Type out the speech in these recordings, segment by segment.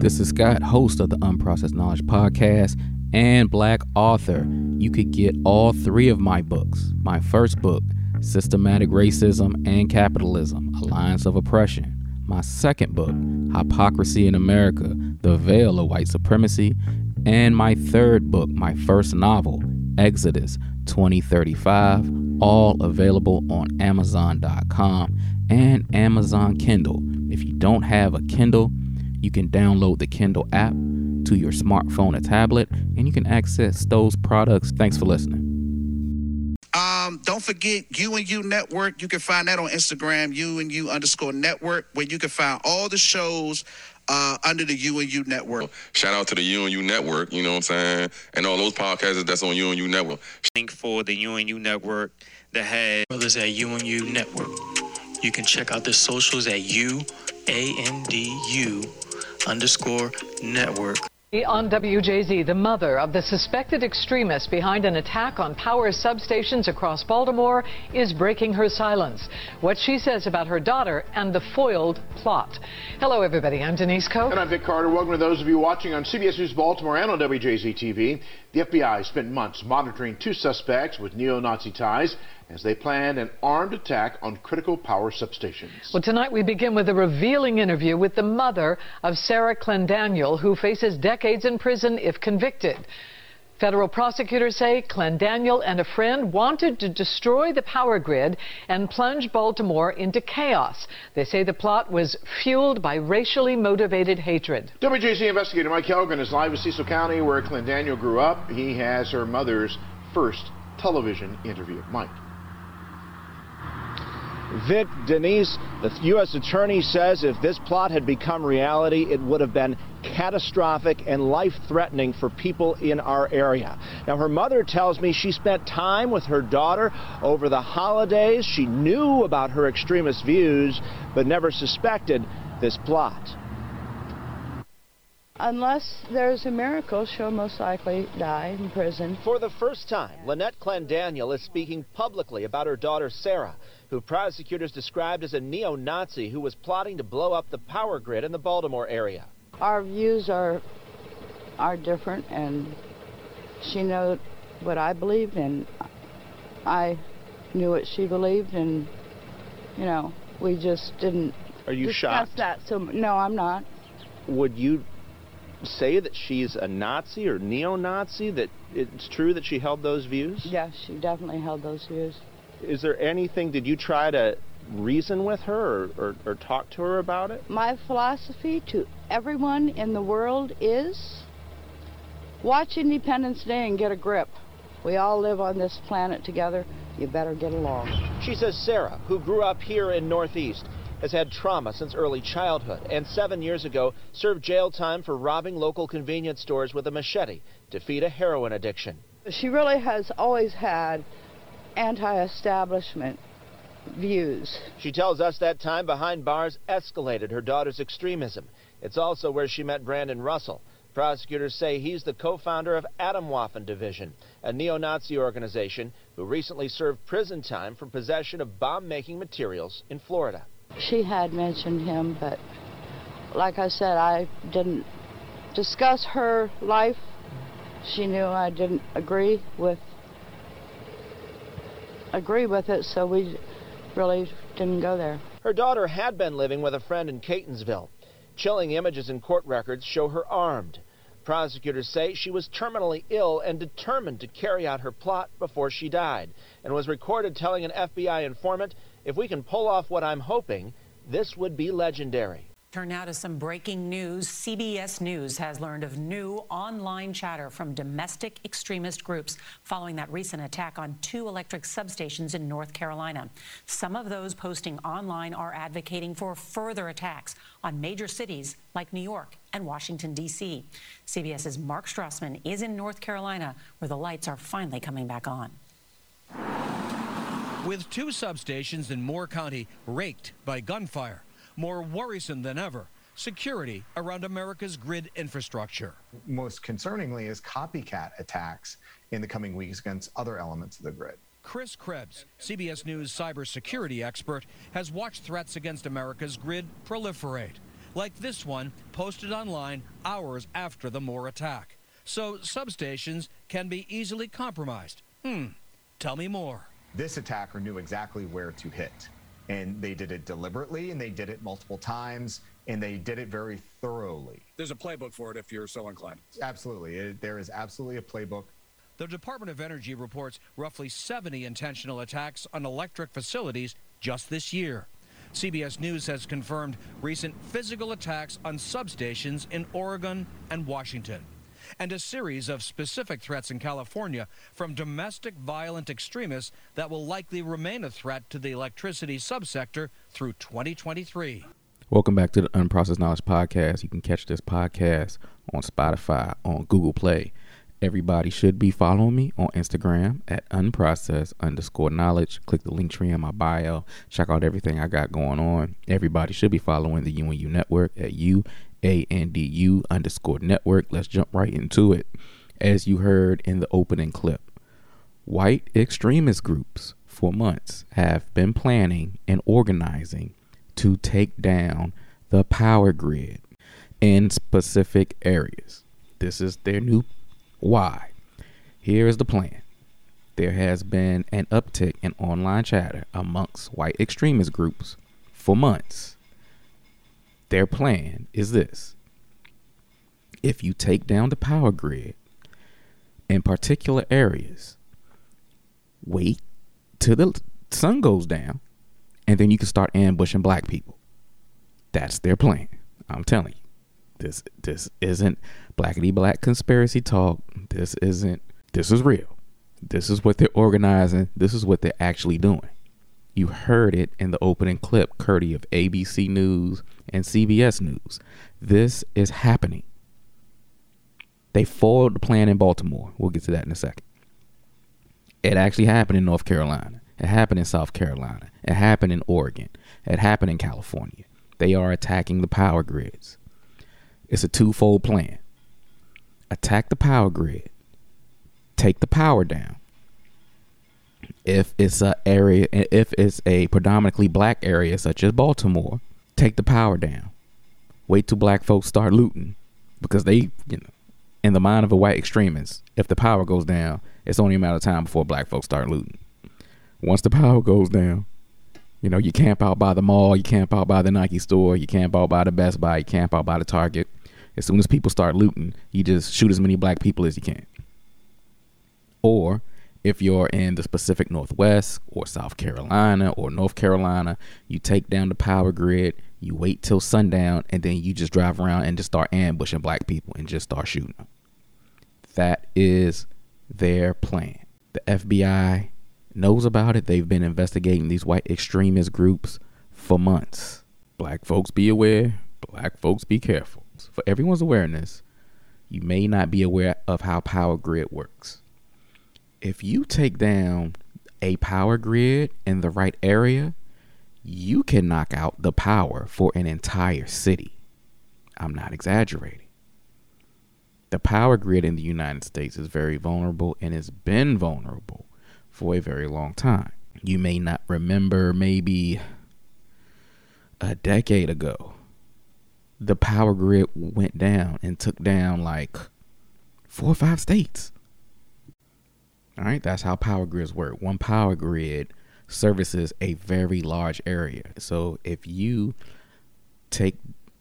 This is Scott, host of the Unprocessed Knowledge Podcast and Black author. You could get all three of my books. My first book, Systematic Racism and Capitalism Alliance of Oppression. My second book, Hypocrisy in America The Veil of White Supremacy. And my third book, my first novel, Exodus 2035, all available on Amazon.com and Amazon Kindle. If you don't have a Kindle, you can download the Kindle app to your smartphone or tablet, and you can access those products. Thanks for listening. Um, don't forget You and You Network. You can find that on Instagram, You and You underscore network, where you can find all the shows uh, under the You and You Network. Shout out to the You and You Network, you know what I'm saying? And all those podcasts that's on You and You Network. Link for the You and You Network that has brothers at You and You Network. You can check out the socials at U A N D U underscore network. On WJZ, the mother of the suspected extremist behind an attack on power substations across Baltimore is breaking her silence. What she says about her daughter and the foiled plot. Hello, everybody. I'm Denise Koch. And I'm Vic Carter. Welcome to those of you watching on CBS News Baltimore and on WJZ TV. The FBI spent months monitoring two suspects with neo-Nazi ties as they planned an armed attack on critical power substations. Well, tonight we begin with a revealing interview with the mother of Sarah Clendaniel, who faces decades in prison if convicted. Federal prosecutors say Clendaniel and a friend wanted to destroy the power grid and plunge Baltimore into chaos. They say the plot was fueled by racially motivated hatred. WJZ investigator Mike Hellgren is live in Cecil County, where Clendaniel grew up. He has her mother's first television interview. Mike. Vic Denise, the U.S. Attorney says if this plot had become reality, it would have been catastrophic and life threatening for people in our area. Now, her mother tells me she spent time with her daughter over the holidays. She knew about her extremist views, but never suspected this plot. Unless there's a miracle, she'll most likely die in prison. For the first time, Lynette Clendaniel is speaking publicly about her daughter Sarah, who prosecutors described as a neo-Nazi who was plotting to blow up the power grid in the Baltimore area. Our views are are different, and she knows what I believed, and I knew what she believed, and you know, we just didn't. Are you discuss shocked? that? So no, I'm not. Would you say that she's a Nazi or neo-Nazi? That it's true that she held those views? Yes, she definitely held those views. Is there anything? Did you try to reason with her or, or, or talk to her about it? My philosophy to everyone in the world is watch Independence Day and get a grip. We all live on this planet together. You better get along. She says Sarah, who grew up here in Northeast, has had trauma since early childhood and seven years ago served jail time for robbing local convenience stores with a machete to feed a heroin addiction. She really has always had anti-establishment views. She tells us that time behind bars escalated her daughter's extremism. It's also where she met Brandon Russell. Prosecutors say he's the co-founder of Atomwaffen Division, a neo-Nazi organization who recently served prison time for possession of bomb-making materials in Florida. She had mentioned him, but like I said, I didn't discuss her life. She knew I didn't agree with agree with it, so we really didn't go there. Her daughter had been living with a friend in Catonsville. Chilling images in court records show her armed. Prosecutors say she was terminally ill and determined to carry out her plot before she died, and was recorded telling an FBI informant, if we can pull off what I'm hoping, this would be legendary. Turn now to some breaking news. CBS News has learned of new online chatter from domestic extremist groups following that recent attack on two electric substations in North Carolina. Some of those posting online are advocating for further attacks on major cities like New York and Washington, D.C. CBS's Mark Strassman is in North Carolina, where the lights are finally coming back on. With two substations in Moore County raked by gunfire, more worrisome than ever, security around America's grid infrastructure. Most concerningly is copycat attacks in the coming weeks against other elements of the grid. Chris Krebs, CBS News cybersecurity expert, has watched threats against America's grid proliferate. like this one posted online hours after the Moore attack. So substations can be easily compromised. Hmm, tell me more. This attacker knew exactly where to hit. And they did it deliberately and they did it multiple times and they did it very thoroughly. There's a playbook for it if you're so inclined. Absolutely. It, there is absolutely a playbook. The Department of Energy reports roughly 70 intentional attacks on electric facilities just this year. CBS News has confirmed recent physical attacks on substations in Oregon and Washington, and a series of specific threats in California from domestic violent extremists that will likely remain a threat to the electricity subsector through 2023. Welcome back to the Unprocessed Knowledge Podcast. You can catch this podcast on Spotify, on Google Play. Everybody should be following me on Instagram at unprocessed underscore knowledge. Click the link tree in my bio. Check out everything I got going on. Everybody should be following the UNU network at UANDU underscore network. Let's jump right into it. As you heard in the opening clip, white extremist groups for months have been planning and organizing to take down the power grid in specific areas. This is their new why? Here is the plan. There has been an uptick in online chatter amongst white extremist groups for months. Their plan is this if you take down the power grid in particular areas, wait till the sun goes down, and then you can start ambushing black people. That's their plan. I'm telling you. This this isn't blackety black conspiracy talk. This isn't this is real. This is what they're organizing. This is what they're actually doing. You heard it in the opening clip, courtesy of ABC News and CBS News. This is happening. They foiled the plan in Baltimore. We'll get to that in a second. It actually happened in North Carolina. It happened in South Carolina. It happened in Oregon. It happened in California. They are attacking the power grids. It's a twofold plan attack the power grid, take the power down. If it's a area, if it's a predominantly black area such as Baltimore, take the power down. Wait till black folks start looting, because they, you know, in the mind of a white extremist, if the power goes down, it's only a matter of time before black folks start looting. Once the power goes down, you know, you camp out by the mall, you camp out by the Nike store, you camp out by the Best Buy, you camp out by the Target as soon as people start looting, you just shoot as many black people as you can. Or if you're in the Pacific Northwest or South Carolina or North Carolina, you take down the power grid, you wait till sundown, and then you just drive around and just start ambushing black people and just start shooting them. That is their plan. The FBI knows about it. They've been investigating these white extremist groups for months. Black folks be aware, black folks be careful for everyone's awareness, you may not be aware of how power grid works. If you take down a power grid in the right area, you can knock out the power for an entire city. I'm not exaggerating. The power grid in the United States is very vulnerable and has been vulnerable for a very long time. You may not remember maybe a decade ago the power grid went down and took down like four or five states. All right, that's how power grids work. One power grid services a very large area. So if you take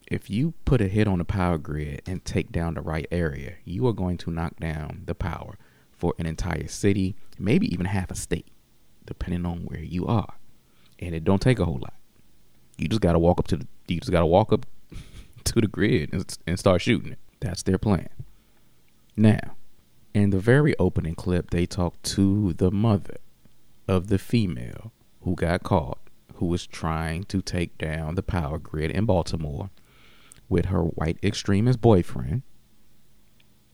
if you put a hit on the power grid and take down the right area, you are going to knock down the power for an entire city, maybe even half a state, depending on where you are. And it don't take a whole lot. You just got to walk up to the you just got to walk up to the grid and, and start shooting it. That's their plan. Now, in the very opening clip, they talk to the mother of the female who got caught, who was trying to take down the power grid in Baltimore with her white extremist boyfriend.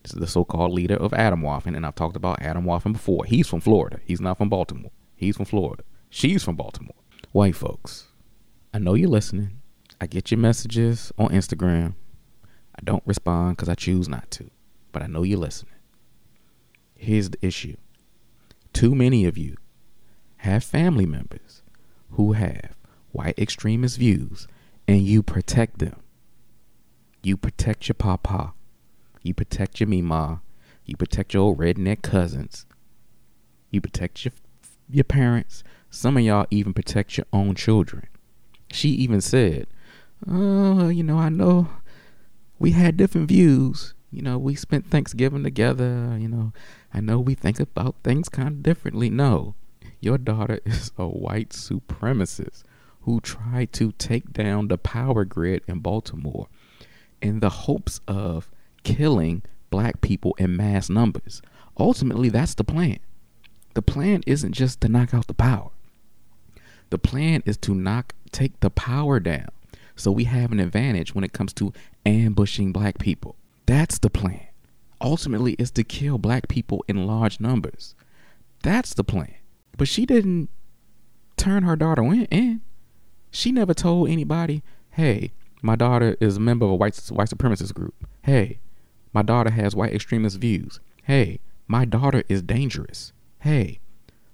This is the so called leader of Atomwaffen, and I've talked about Atomwaffen before. He's from Florida. He's not from Baltimore. He's from Florida. She's from Baltimore. White folks, I know you're listening. I get your messages on Instagram. I don't respond because I choose not to, but I know you're listening. Here's the issue too many of you have family members who have white extremist views, and you protect them. You protect your papa. You protect your mima. You protect your old redneck cousins. You protect your your parents. Some of y'all even protect your own children. She even said, "Oh, you know, I know we had different views. You know, we spent Thanksgiving together. You know, I know we think about things kind of differently. No, your daughter is a white supremacist who tried to take down the power grid in Baltimore in the hopes of killing black people in mass numbers. Ultimately, that's the plan. The plan isn't just to knock out the power. The plan is to knock take the power down so we have an advantage when it comes to ambushing black people. That's the plan. Ultimately, is to kill black people in large numbers. That's the plan. But she didn't turn her daughter in. She never told anybody, hey, my daughter is a member of a white, white supremacist group. Hey, my daughter has white extremist views. Hey, my daughter is dangerous. Hey,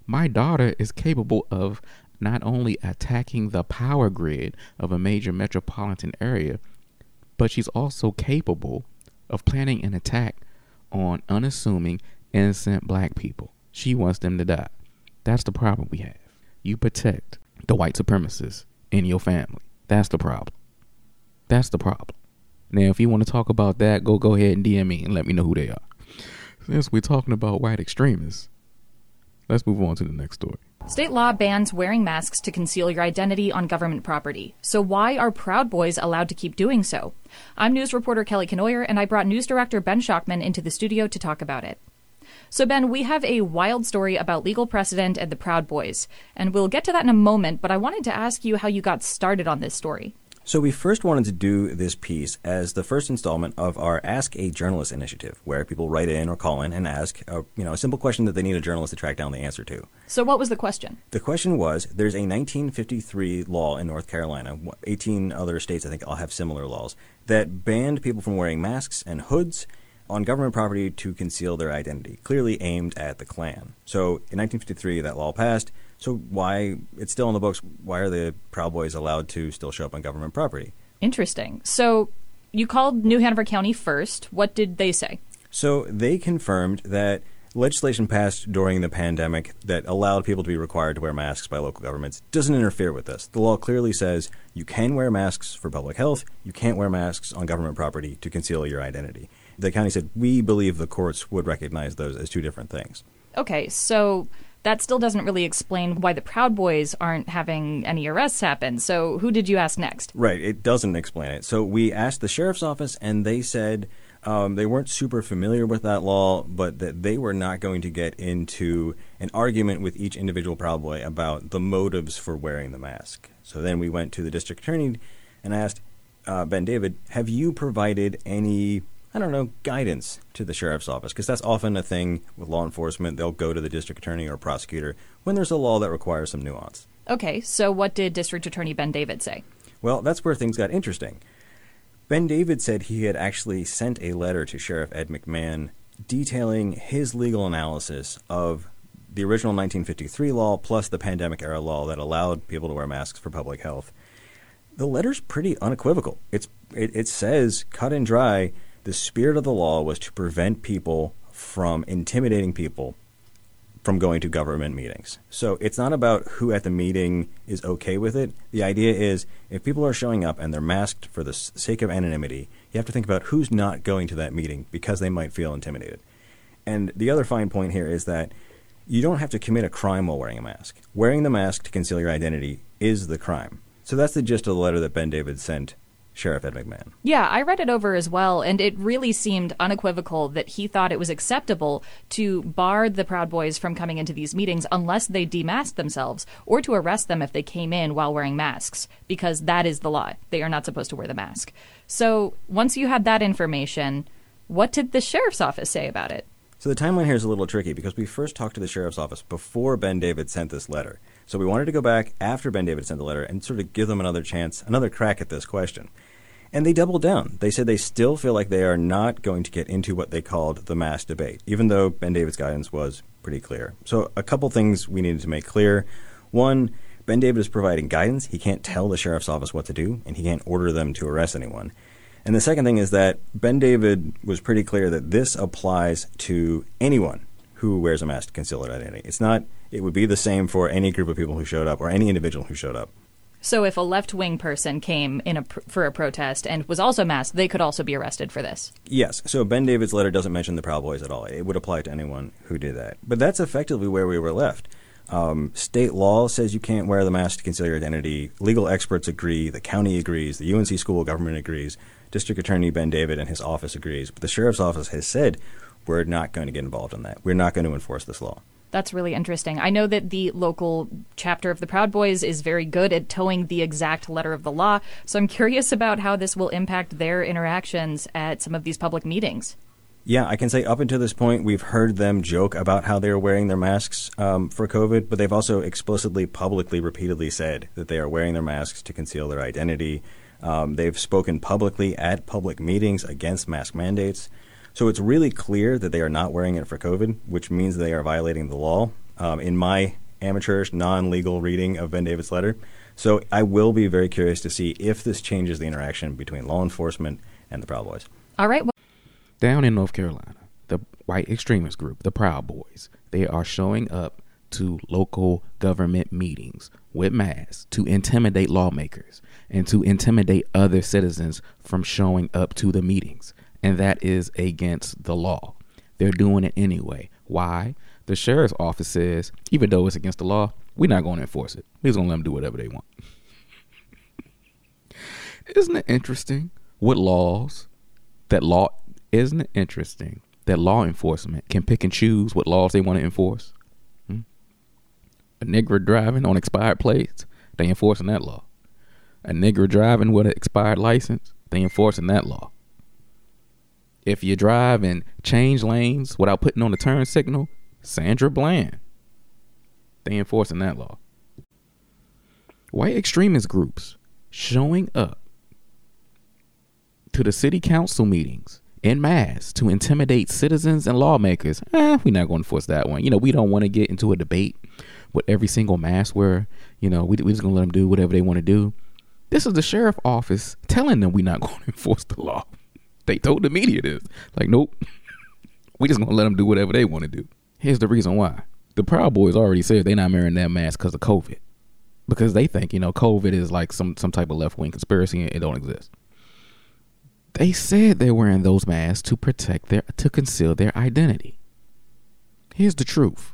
my daughter is capable of not only attacking the power grid of a major metropolitan area, but she's also capable of planning an attack on unassuming, innocent black people. She wants them to die. That's the problem we have. You protect the white supremacists in your family. That's the problem. That's the problem. Now, if you want to talk about that, go go ahead and DM me and let me know who they are. Since we're talking about white extremists, let's move on to the next story. State law bans wearing masks to conceal your identity on government property. So why are Proud Boys allowed to keep doing so? I'm news reporter Kelly Kenoyer, and I brought news director Ben Schachtman into the studio to talk about it. So, Ben, we have a wild story about legal precedent and the Proud Boys, and we'll get to that in a moment, but I wanted to ask you how you got started on this story. So we first wanted to do this piece as the first installment of our Ask a Journalist initiative, where people write in or call in and ask, a, you know, a simple question that they need a journalist to track down the answer to. So what was the question? The question was: There's a 1953 law in North Carolina. 18 other states, I think, all have similar laws that banned people from wearing masks and hoods on government property to conceal their identity, clearly aimed at the Klan. So in 1953, that law passed. So why it's still in the books? Why are the Proud Boys allowed to still show up on government property? Interesting. So you called New Hanover County first. What did they say? So they confirmed that legislation passed during the pandemic that allowed people to be required to wear masks by local governments doesn't interfere with this. The law clearly says you can wear masks for public health, you can't wear masks on government property to conceal your identity. The county said we believe the courts would recognize those as two different things. Okay, so that still doesn't really explain why the Proud Boys aren't having any arrests happen. So who did you ask next? Right, it doesn't explain it. So we asked the sheriff's office, and they said um, they weren't super familiar with that law, but that they were not going to get into an argument with each individual Proud Boy about the motives for wearing the mask. So then we went to the district attorney and asked uh, Ben David, have you provided any I don't know, guidance to the sheriff's office because that's often a thing with law enforcement. They'll go to the district attorney or prosecutor when there's a law that requires some nuance. Okay, so what did District Attorney Ben David say? Well, that's where things got interesting. Ben David said he had actually sent a letter to Sheriff Ed McMahon detailing his legal analysis of the original 1953 law plus the pandemic era law that allowed people to wear masks for public health. The letter's pretty unequivocal. It's it, it says cut and dry the spirit of the law was to prevent people from intimidating people from going to government meetings. So it's not about who at the meeting is okay with it. The idea is if people are showing up and they're masked for the sake of anonymity, you have to think about who's not going to that meeting because they might feel intimidated. And the other fine point here is that you don't have to commit a crime while wearing a mask. Wearing the mask to conceal your identity is the crime. So that's the gist of the letter that Ben David sent Sheriff Ed McMahon. Yeah, I read it over as well, and it really seemed unequivocal that he thought it was acceptable to bar the Proud Boys from coming into these meetings unless they demasked themselves, or to arrest them if they came in while wearing masks, because that is the law. They are not supposed to wear the mask. So once you had that information, what did the sheriff's office say about it? So the timeline here is a little tricky because we first talked to the sheriff's office before Ben David sent this letter. So we wanted to go back after Ben David sent the letter and sort of give them another chance, another crack at this question. And they doubled down. They said they still feel like they are not going to get into what they called the mass debate, even though Ben David's guidance was pretty clear. So, a couple things we needed to make clear. One, Ben David is providing guidance. He can't tell the sheriff's office what to do, and he can't order them to arrest anyone. And the second thing is that Ben David was pretty clear that this applies to anyone who wears a mask to conceal their identity. It's not, it would be the same for any group of people who showed up or any individual who showed up. So if a left wing person came in a, for a protest and was also masked, they could also be arrested for this. Yes. So Ben David's letter doesn't mention the Proud Boys at all. It would apply to anyone who did that. But that's effectively where we were left. Um, state law says you can't wear the mask to conceal your identity. Legal experts agree. The county agrees. The UNC school government agrees. District Attorney Ben David and his office agrees. But the sheriff's office has said we're not going to get involved in that. We're not going to enforce this law. That's really interesting. I know that the local chapter of the Proud Boys is very good at toeing the exact letter of the law, so I'm curious about how this will impact their interactions at some of these public meetings. Yeah, I can say up until this point, we've heard them joke about how they're wearing their masks um, for COVID, but they've also explicitly, publicly, repeatedly said that they are wearing their masks to conceal their identity. Um, they've spoken publicly at public meetings against mask mandates. So it's really clear that they are not wearing it for COVID, which means they are violating the law. Um, in my amateurish, non legal reading of Ben David's letter. So I will be very curious to see if this changes the interaction between law enforcement and the Proud Boys. All right. Well- Down in North Carolina, the white extremist group, the Proud Boys, they are showing up to local government meetings with masks to intimidate lawmakers and to intimidate other citizens from showing up to the meetings. And that is against the law. They're doing it anyway. Why? The sheriff's office says, even though it's against the law, we're not going to enforce it. We're just going to let them do whatever they want. Isn't it interesting what laws that law isn't it interesting that law enforcement can pick and choose what laws they want to enforce? Hmm? A nigger driving on expired plates, they enforcing that law. A nigger driving with an expired license, they enforcing that law. If you drive and change lanes without putting on the turn signal, Sandra Bland, they enforcing that law. White extremist groups showing up to the city council meetings in mass to intimidate citizens and lawmakers. Eh, we're not going to enforce that one. You know, we don't want to get into a debate with every single mass where, you know, we, we just going to let them do whatever they want to do. This is the sheriff office telling them we're not going to enforce the law. They told the media this. Like, nope. we just to let them do whatever they want to do. Here's the reason why. The Proud Boys already said they're not wearing that mask because of COVID. Because they think, you know, COVID is like some, some type of left wing conspiracy and it don't exist. They said they're wearing those masks to protect their to conceal their identity. Here's the truth.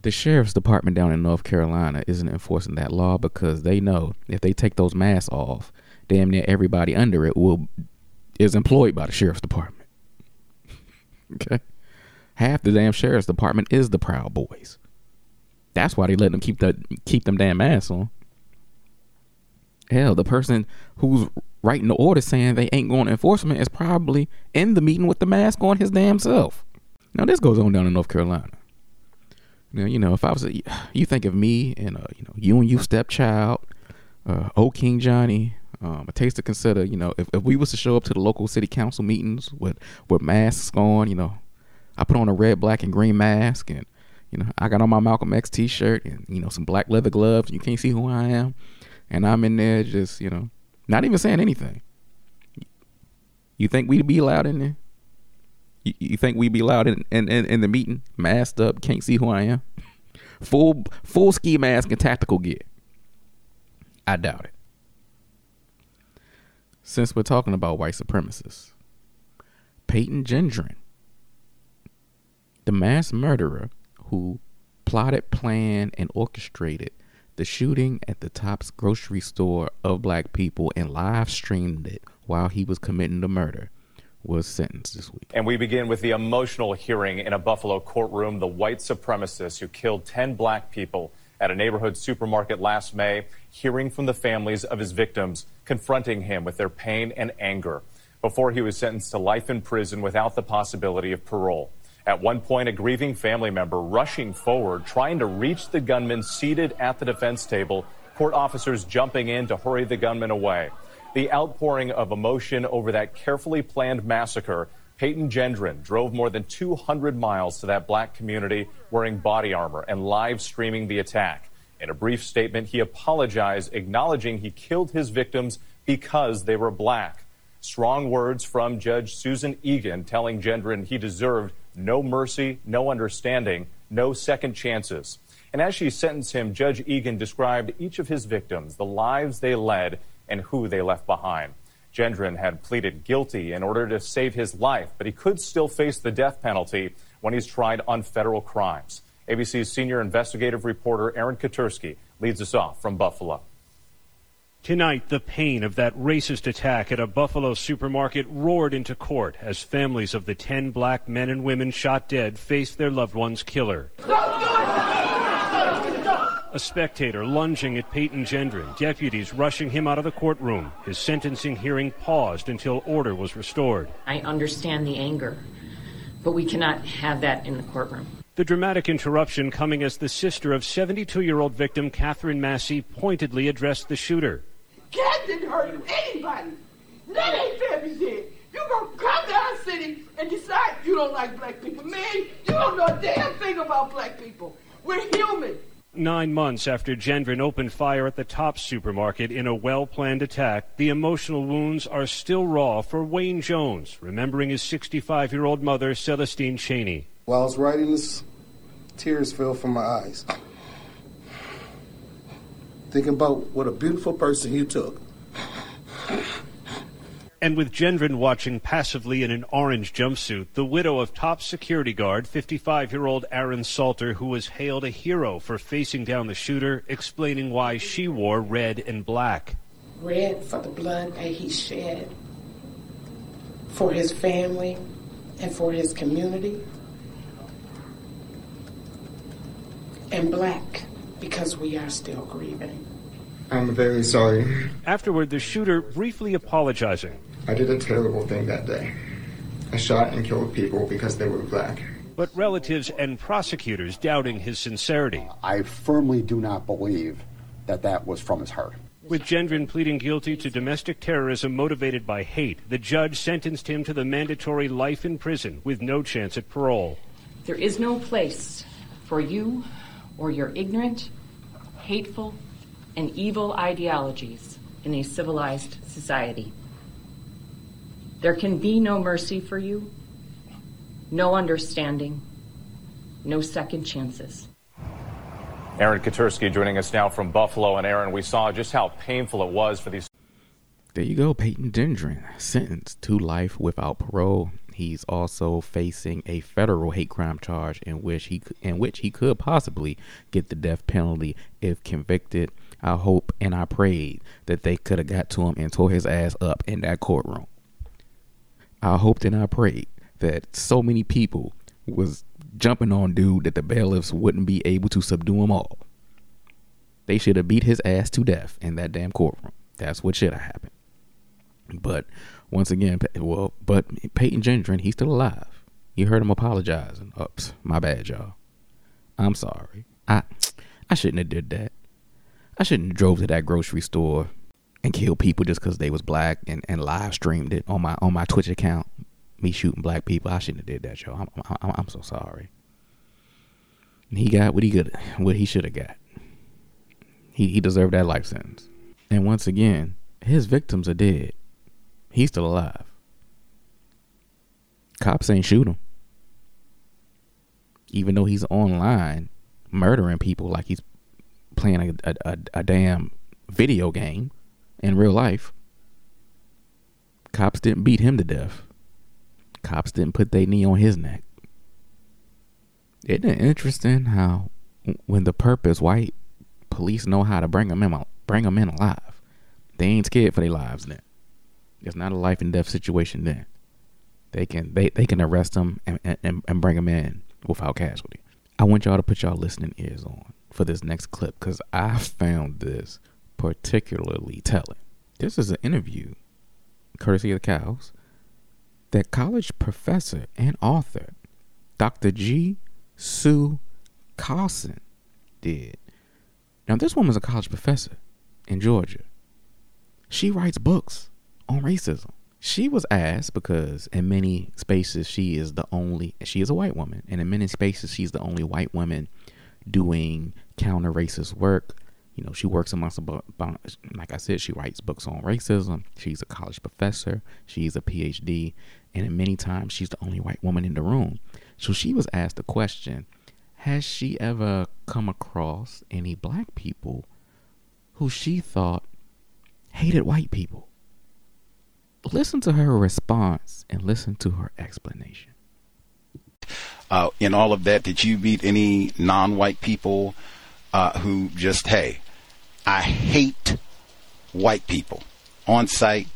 The sheriff's department down in North Carolina isn't enforcing that law because they know if they take those masks off, damn near everybody under it will is employed by the sheriff's department. okay? Half the damn sheriff's department is the Proud Boys. That's why they let them keep that keep them damn masks on. Hell, the person who's writing the order saying they ain't going to enforcement is probably in the meeting with the mask on his damn self. Now this goes on down in North Carolina. Now you know if I was a, you think of me and uh, you know you and you stepchild, uh, O King Johnny, um, a taste to consider. You know if, if we was to show up to the local city council meetings with with masks on, you know, I put on a red, black, and green mask and. You know, I got on my Malcolm X T-shirt and you know some black leather gloves. You can't see who I am, and I'm in there just you know not even saying anything. You think we'd be allowed in there? You, you think we'd be allowed in, in, in, in the meeting, masked up, can't see who I am? Full full ski mask and tactical gear. I doubt it. Since we're talking about white supremacists, Peyton Gendron, the mass murderer who plotted, planned, and orchestrated the shooting at the Tops grocery store of black people and live streamed it while he was committing the murder was sentenced this week. And we begin with the emotional hearing in a Buffalo courtroom. The white supremacist who killed 10 black people at a neighborhood supermarket last May, hearing from the families of his victims, confronting him with their pain and anger before he was sentenced to life in prison without the possibility of parole. At one point, a grieving family member rushing forward, trying to reach the gunman seated at the defense table, court officers jumping in to hurry the gunman away. The outpouring of emotion over that carefully planned massacre. Peyton Gendron drove more than 200 miles to that black community wearing body armor and live streaming the attack. In a brief statement, he apologized, acknowledging he killed his victims because they were black. Strong words from Judge Susan Eagan telling Gendron he deserved no mercy, no understanding, no second chances. And as she sentenced him, Judge Eagan described each of his victims, the lives they led, and who they left behind. Gendron had pleaded guilty in order to save his life, but he could still face the death penalty when he's tried on federal crimes. ABC's senior investigative reporter Aaron Katersky leads us off from Buffalo. Tonight, the pain of that racist attack at a Buffalo supermarket roared into court as families of the 10 black men and women shot dead faced their loved one's killer. A spectator lunging at Peyton Gendron, deputies rushing him out of the courtroom. His sentencing hearing paused until order was restored. I understand the anger, but we cannot have that in the courtroom. The dramatic interruption coming as the sister of 72 year old victim Katherine Massey pointedly addressed the shooter. Cat didn't hurt anybody. That ain't fair to say. You gonna come to our city and decide you don't like black people. Man, you don't know a damn thing about black people. We're human. Nine months after Gendron opened fire at the Tops supermarket in a well planned attack, the emotional wounds are still raw for Wayne Jones, remembering his 65 year old mother, Celestine Chaney. While I was writing this, tears fell from my eyes. Thinking about what a beautiful person you took. And with Gendron watching passively in an orange jumpsuit, the widow of top security guard, 55 year old Aaron Salter, who was hailed a hero for facing down the shooter, explaining why she wore red and black. Red for the blood that he shed for his family and for his community, and black because we are still grieving. I'm very sorry. Afterward, the shooter briefly apologizing. I did a terrible thing that day. I shot and killed people because they were black. But relatives and prosecutors doubting his sincerity. I firmly do not believe that that was from his heart. With Gendron pleading guilty to domestic terrorism motivated by hate, the judge sentenced him to the mandatory life in prison with no chance at parole. There is no place for you or your ignorant, hateful, and evil ideologies in a civilized society. There can be no mercy for you, no understanding, no second chances. Aaron Katersky joining us now from Buffalo. And Aaron, we saw just how painful it was for these. There you go, Peyton Gendron, sentenced to life without parole. He's also facing a federal hate crime charge in which he in which he could possibly get the death penalty if convicted. I hope and I prayed that they could have got to him and tore his ass up in that courtroom. I hoped and I prayed that so many people was jumping on dude that the bailiffs wouldn't be able to subdue him all. They should have beat his ass to death in that damn courtroom. That's what should have happened. But once again, well, but Peyton Gendron, he's still alive. You heard him apologizing. Oops, my bad, y'all. I'm sorry. I I shouldn't have did that. I shouldn't have drove to that grocery store and killed people just because they was black and, and live streamed it on my on my Twitch account. Me shooting black people. I shouldn't have did that, y'all. I'm I'm, I'm so sorry. And he got what he could, what he should have got. He he deserved that life sentence. And once again, his victims are dead. He's still alive. Cops ain't shoot him. Even though he's online murdering people like he's playing a, a, a, damn video game in real life. Cops didn't beat him to death. Cops didn't put their knee on his neck. Isn't it interesting how when the purpose white police know how to bring them in, bring them in alive, they ain't scared for their lives then. It's not a life and death situation then. They can they, they can arrest them and, and, and bring them in without casualty. I want y'all to put y'all listening ears on for this next clip because I found this particularly telling. This is an interview, courtesy of the cows, that college professor and author Dr. G. Sue Carlson did. Now, this woman's a college professor in Georgia. She writes books on racism. She was asked because in many spaces she is the only she is a white woman, and in many spaces she's the only white woman doing counter racist work. You know, she works amongst like I said, she writes books on racism. She's a college professor. She's a PhD, and in many times she's the only white woman in the room. So she was asked a question: Has she ever come across any black people who she thought hated white people? Listen to her response and listen to her explanation. Uh, in all of that, did you meet any non-white people uh, who just, hey, I hate white people on sight?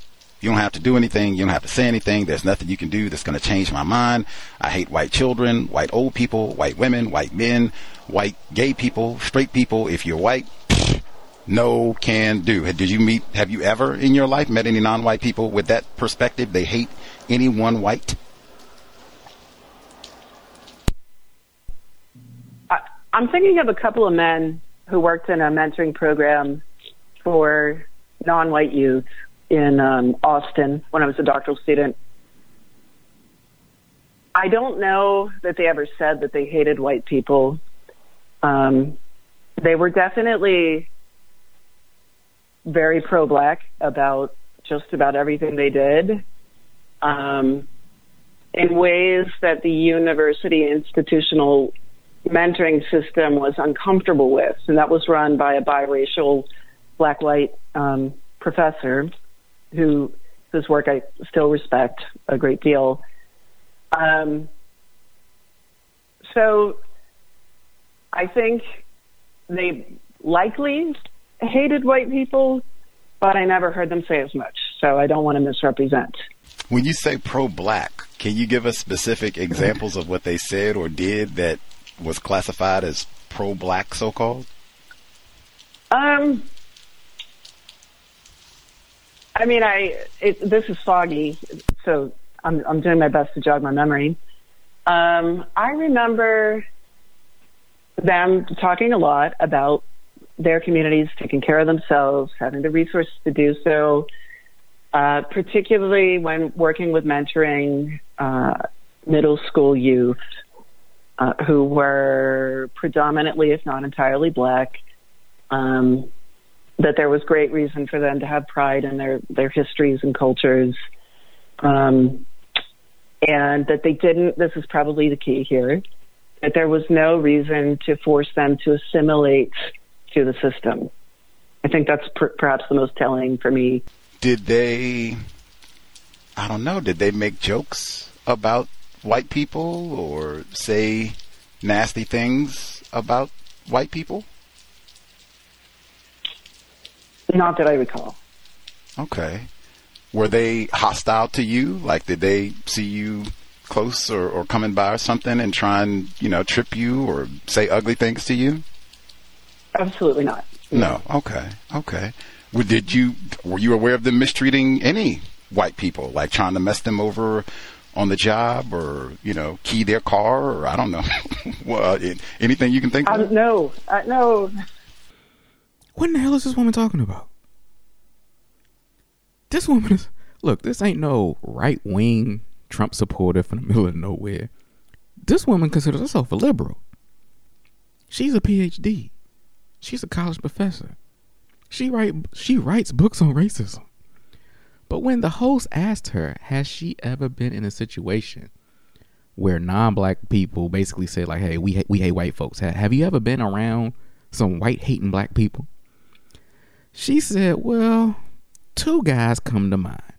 You don't have to do anything. You don't have to say anything. There's nothing you can do that's going to change my mind. I hate white children, white old people, white women, white men, white gay people, straight people. If you're white, no can do. Did you meet, have you ever in your life met any non white people with that perspective? They hate anyone white? I'm thinking of a couple of men who worked in a mentoring program for non white youth in um, Austin when I was a doctoral student. I don't know that they ever said that they hated white people. Um, they were definitely very pro black about just about everything they did um, in ways that the university institutional mentoring system was uncomfortable with. And that was run by a biracial black white um, professor who whose work I still respect a great deal. Um, so I think they likely hated white people, but I never heard them say as much. So I don't want to misrepresent. When you say pro black, can you give us specific examples of what they said or did that was classified as pro black, so called? Um, I mean, I it, this is foggy, so I'm I'm doing my best to jog my memory. Um, I remember them talking a lot about their communities taking care of themselves, having the resources to do so, uh, particularly when working with mentoring uh, middle school youth uh, who were predominantly, if not entirely, black. Um, that there was great reason for them to have pride in their their histories and cultures, um, and that they didn't. This is probably the key here. That there was no reason to force them to assimilate to the system. I think that's per- perhaps the most telling for me. Did they? I don't know. Did they make jokes about white people or say nasty things about white people? Not that I recall. Okay. Were they hostile to you? Like, did they see you close or, or coming by or something and try and, you know, trip you or say ugly things to you? Absolutely not. No. Okay. Okay. Well, did you, were you aware of them mistreating any white people, like trying to mess them over on the job or, you know, key their car or I don't know. well, uh, anything you can think of? No. I, no. What in the hell is this woman talking about? This woman is look. This ain't no right wing Trump supporter from the middle of nowhere. This woman considers herself a liberal. She's a PhD. She's a college professor. She write she writes books on racism. But when the host asked her, has she ever been in a situation where non-black people basically say like, "Hey, we we hate white folks." Have you ever been around some white hating black people? She said, Well, two guys come to mind.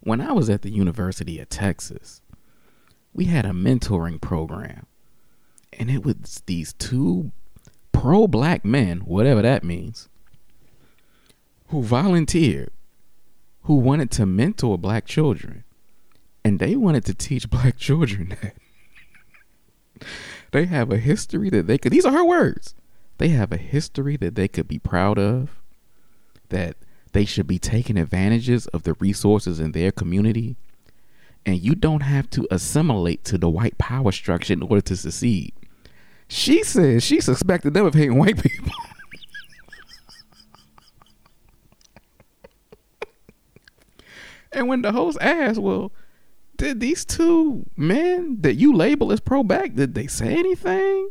When I was at the University of Texas, we had a mentoring program, and it was these two pro black men, whatever that means, who volunteered, who wanted to mentor black children, and they wanted to teach black children that they have a history that they could, these are her words they have a history that they could be proud of, that they should be taking advantages of the resources in their community. And you don't have to assimilate to the white power structure in order to succeed. She says she suspected them of hating white people. and when the host asked, well, did these two men that you label as pro black, did they say anything?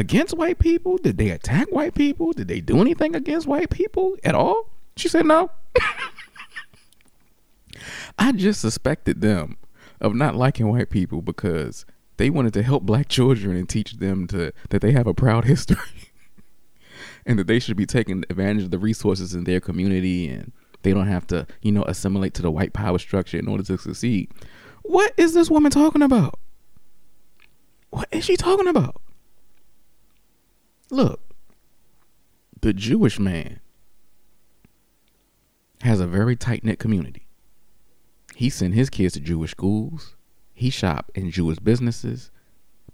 against white people? Did they attack white people? Did they do anything against white people at all? She said no. I just suspected them of not liking white people because they wanted to help black children and teach them to that they have a proud history and that they should be taking advantage of the resources in their community and they don't have to, you know, assimilate to the white power structure in order to succeed. What is this woman talking about? What is she talking about? Look, the Jewish man has a very tight knit community. He sent his kids to Jewish schools. He shop in Jewish businesses.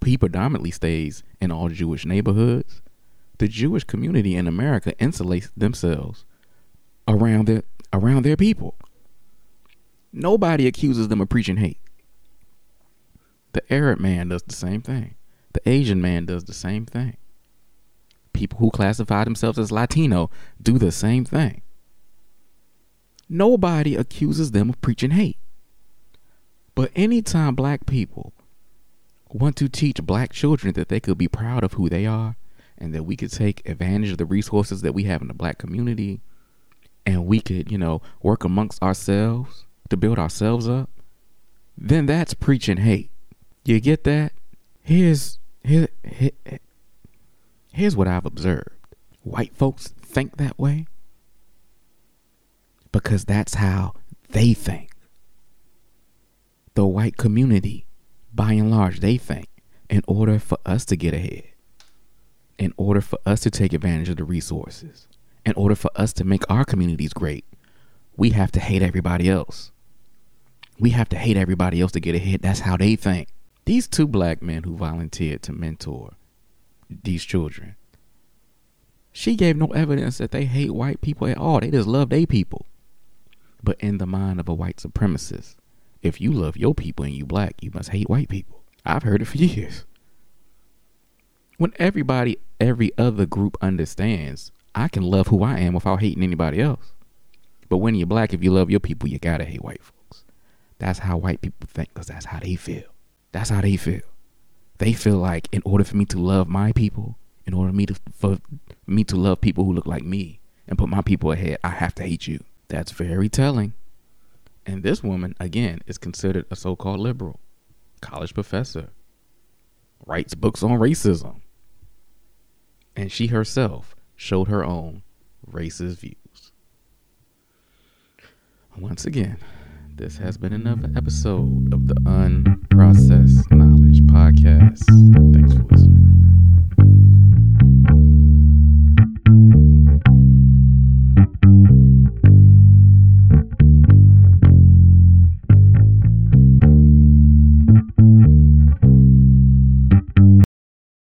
He predominantly stays in all Jewish neighborhoods. The Jewish community in America insulates themselves around their around their people. Nobody accuses them of preaching hate. The Arab man does the same thing. The Asian man does the same thing. People who classify themselves as Latino do the same thing. Nobody accuses them of preaching hate. But anytime black people want to teach black children that they could be proud of who they are and that we could take advantage of the resources that we have in the black community and we could, you know, work amongst ourselves to build ourselves up, then that's preaching hate. You get that? Here's here, here here's what I've observed. White folks think that way because that's how they think. The white community, by and large, they think in order for us to get ahead, in order for us to take advantage of the resources, in order for us to make our communities great, we have to hate everybody else. We have to hate everybody else to get ahead. That's how they think. These two black men who volunteered to mentor these children, she gave no evidence that they hate white people at all. They just love their people. But in the mind of a white supremacist, if you love your people and you black, you must hate white people. I've heard it for years. When everybody, every other group understands, I can love who I am without hating anybody else. But when you're black, if you love your people, you gotta hate white folks. That's how white people think, because that's how they feel. That's how they feel. They feel like in order for me to love my people, in order for me to for me to love people who look like me and put my people ahead, I have to hate you. That's very telling. And this woman, again, is considered a so-called liberal, college professor, writes books on racism. And she herself showed her own racist views. Once again, this has been another episode of the Unprocessed Knowledge Podcast.